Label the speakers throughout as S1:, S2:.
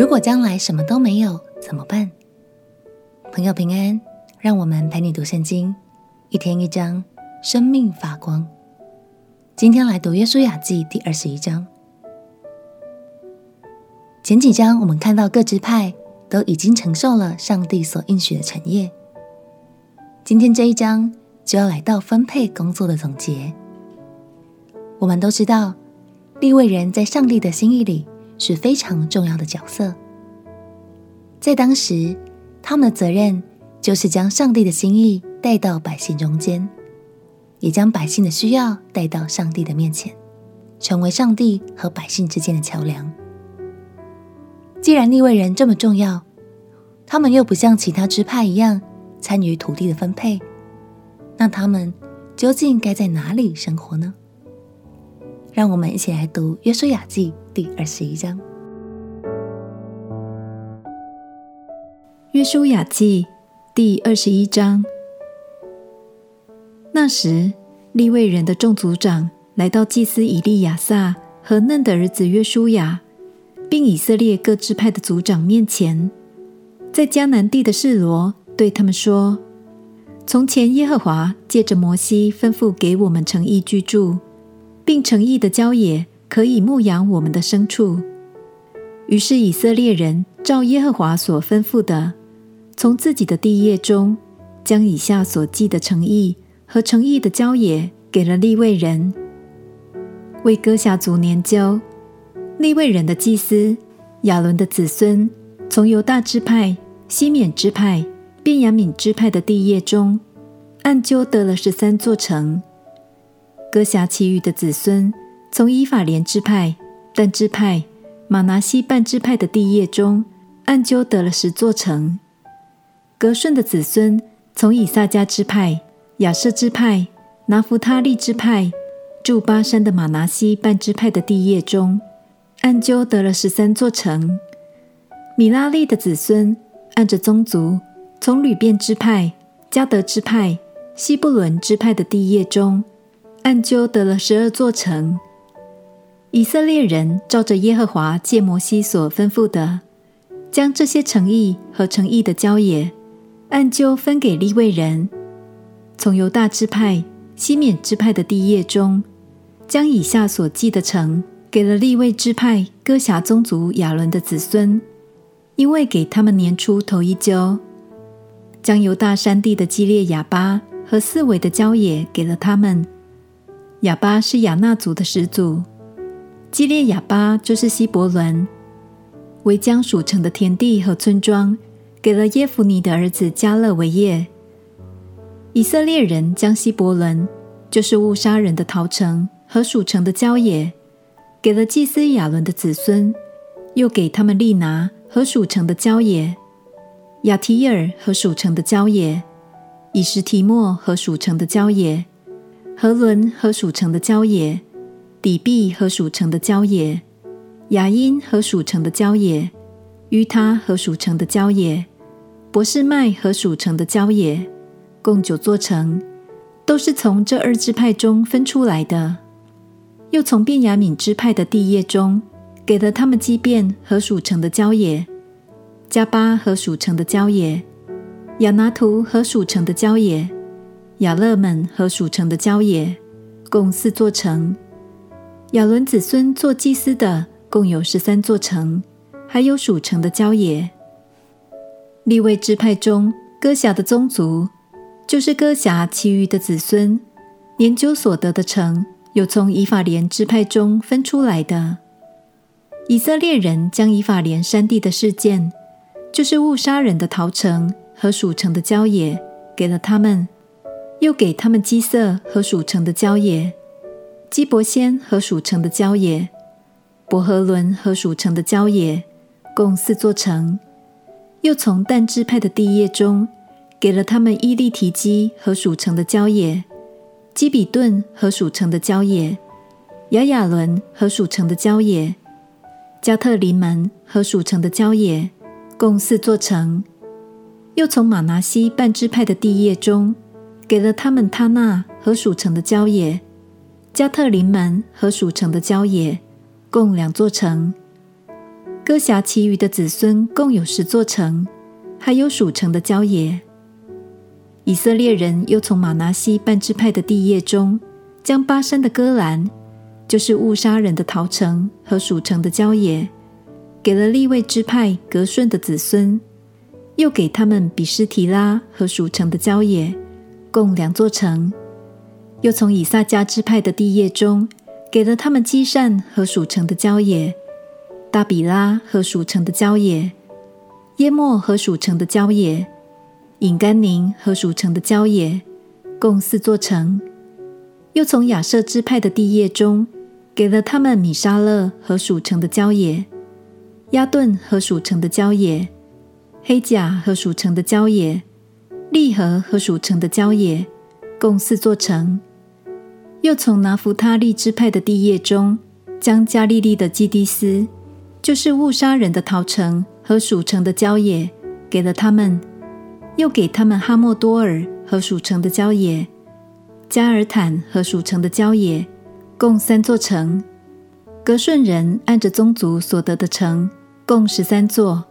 S1: 如果将来什么都没有，怎么办？朋友平安，让我们陪你读圣经，一天一章，生命发光。今天来读《约书亚记》第二十一章。前几章我们看到各支派都已经承受了上帝所应许的产业。今天这一章就要来到分配工作的总结。我们都知道，立位人在上帝的心意里。是非常重要的角色，在当时，他们的责任就是将上帝的心意带到百姓中间，也将百姓的需要带到上帝的面前，成为上帝和百姓之间的桥梁。既然立位人这么重要，他们又不像其他支派一样参与土地的分配，那他们究竟该在哪里生活呢？让我们一起来读《约书亚记》第二十一章。
S2: 《约书亚记》第二十一章。那时，利未人的众族长来到祭司以利亚撒和嫩的儿子约书亚，并以色列各支派的族长面前，在迦南地的示罗，对他们说：“从前耶和华借着摩西吩咐给我们诚意居住。”并诚意的郊野可以牧养我们的牲畜。于是以色列人照耶和华所吩咐的，从自己的地业中，将以下所记的诚意和诚意的郊野给了利未人，为哥辖族年究。利未人的祭司亚伦的子孙，从犹大支派、西缅支派、便雅悯支派的地业中，按阄得了十三座城。哥辖其余的子孙，从以法莲支派、但支派、玛拿西半支派的地业中，按阄得了十座城。革顺的子孙，从以萨迦支派、亚设支派、拿弗他利支派，住巴珊的玛拿西半支派的地业中，按阄得了十三座城。米拉利的子孙，按着宗族，从流便支派、迦得支派、西布伦支派的地业中。按阄得了十二座城。以色列人照着耶和华借摩西所吩咐的，将这些城邑和城邑的郊野，按阄分给利未人。从犹大支派、西缅支派的地业中，将以下所记的城给了利未支派哥辖宗族亚伦的子孙，因为给他们年初头一阄。将犹大山地的基列雅巴和四围的郊野给了他们。亚巴是亚纳族的始祖，基列雅巴就是希伯伦，为将属城的田地和村庄给了耶孚尼的儿子加勒为业。以色列人将希伯伦，就是误杀人的逃城和属城的郊野，给了祭司亚伦的子孙，又给他们利拿和属城的郊野，亚提尔和属城的郊野，以实提莫和属城的郊野。何伦和属城的郊野，底壁和属城的郊野，雅因和属城的郊野，于他和属城的郊野，博士麦和属城的郊野，共九座城，都是从这二支派中分出来的。又从便雅悯支派的地业中，给了他们基遍和属城的郊野，迦巴和属城的郊野，亚拿图和属城的郊野。亚勒门和属城的郊野，共四座城。亚伦子孙做祭司的，共有十三座城，还有属城的郊野。利未支派中，哥辖的宗族，就是哥辖其余的子孙，研究所得的城，有从以法莲支派中分出来的。以色列人将以法莲山地的事件，就是误杀人的逃城和属城的郊野，给了他们。又给他们基色和属城的郊野，基伯仙和属城的郊野，伯和伦和属城的郊野，共四座城。又从但支派的地业中，给了他们伊利提基和属城的郊野，基比顿和属城的郊野，亚雅伦和属城的郊野，加特林门和属城的郊野，共四座城。又从马拿西半支派的地业中，给了他们他纳和属城的郊野，加特临门和属城的郊野，共两座城。哥辖其余的子孙共有十座城，还有属城的郊野。以色列人又从玛拿西半支派的地业中，将巴珊的戈兰，就是误杀人的逃城和属城的郊野，给了利未支派革顺的子孙，又给他们比施提拉和属城的郊野，共两座城。又从以萨迦支派的地业中，给了他们基善和属城的郊野，大比拉和属城的郊野，耶末和属城的郊野。隐甘宁和属城的郊野，共四座城。又从亚设支派的地业中，给了他们米沙勒和属城的郊野，亚顿和属城的郊野，黑甲和属城的郊野，利和和属城的郊野，共四座城。又从拿弗他利支派的地业中，将加利利的基低斯，就是误杀人的桃城和属城的郊野，给了他们。又给他们哈莫多尔和属城的郊野，加尔坦和属城的郊野，共三座城。革顺人按着宗族所得的城，共十三座，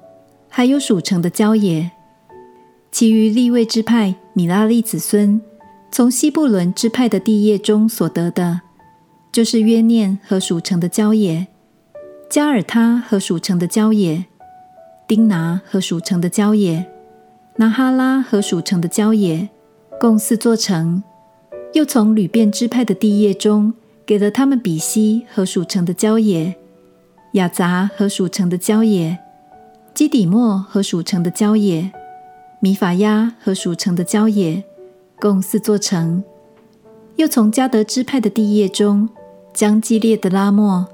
S2: 还有属城的郊野。其余利未支派米拉利子孙，从西布伦支派的地业中所得的，就是约念和属城的郊野，加尔他和属城的郊野，丁拿和属城的郊野。拿哈拉和属城的郊野，共四座城。又从流便支派的地业中，给了他们比西和属城的郊野，亚杂和属城的郊野，基底末和属城的郊野，米法亚和属城的郊野，共四座城。又从迦得支派的地业中，将基列的拉莫，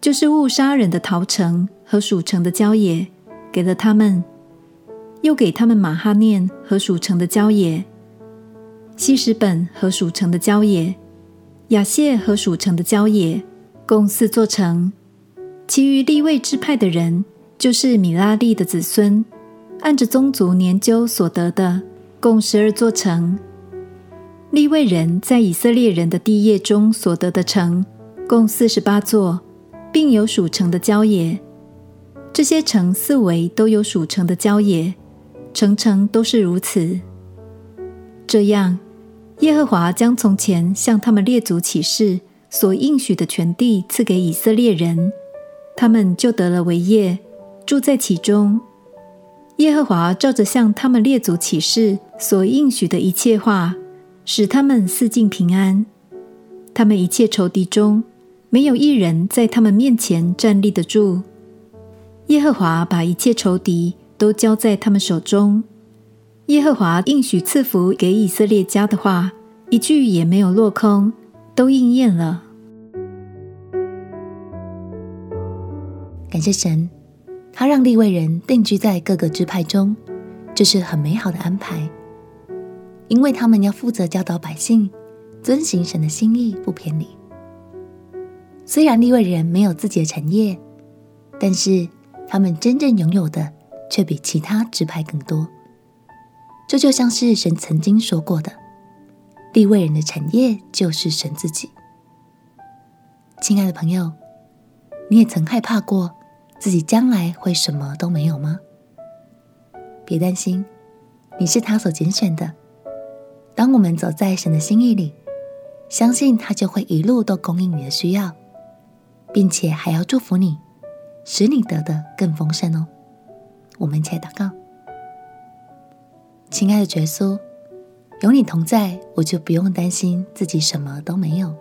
S2: 就是误杀人的逃城和属城的郊野，给了他们。又给他们马哈念和属城的郊野，希实本和属城的郊野，亚谢和属城的郊野，共四座城。其余立位支派的人，就是米拉利的子孙，按着宗族年究所得的，共十二座城。利未人在以色列人的地业中所得的城，共四十八座，并有属城的郊野。这些城四围都有属城的郊野。城城都是如此。这样，耶和华将从前向他们列祖起誓所应许的全地赐给以色列人，他们就得了为业，住在其中。耶和华照着向他们列祖起誓所应许的一切话，使他们四境平安。他们一切仇敌中，没有一人在他们面前站立得住。耶和华把一切仇敌。都交在他们手中。耶和华应许赐福给以色列家的话，一句也没有落空，都应验了。
S1: 感谢神，他让利未人定居在各个支派中，这是很美好的安排，因为他们要负责教导百姓，遵行神的心意，不偏离。虽然利未人没有自己的产业，但是他们真正拥有的。却比其他支派更多，这就像是神曾经说过的：“利未人的产业就是神自己。”亲爱的朋友，你也曾害怕过自己将来会什么都没有吗？别担心，你是他所拣选的。当我们走在神的心意里，相信他就会一路都供应你的需要，并且还要祝福你，使你得的更丰盛哦。我们一起来祷告，亲爱的耶稣，有你同在，我就不用担心自己什么都没有。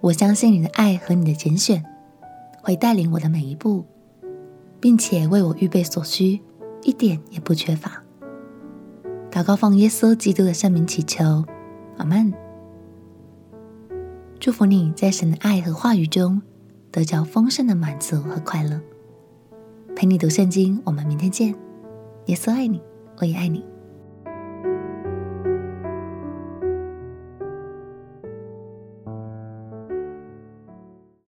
S1: 我相信你的爱和你的拣选会带领我的每一步，并且为我预备所需，一点也不缺乏。祷告奉耶稣基督的圣名祈求，阿门。祝福你在神的爱和话语中得着丰盛的满足和快乐。陪你读圣经，我们明天见。耶稣爱你，我也爱你。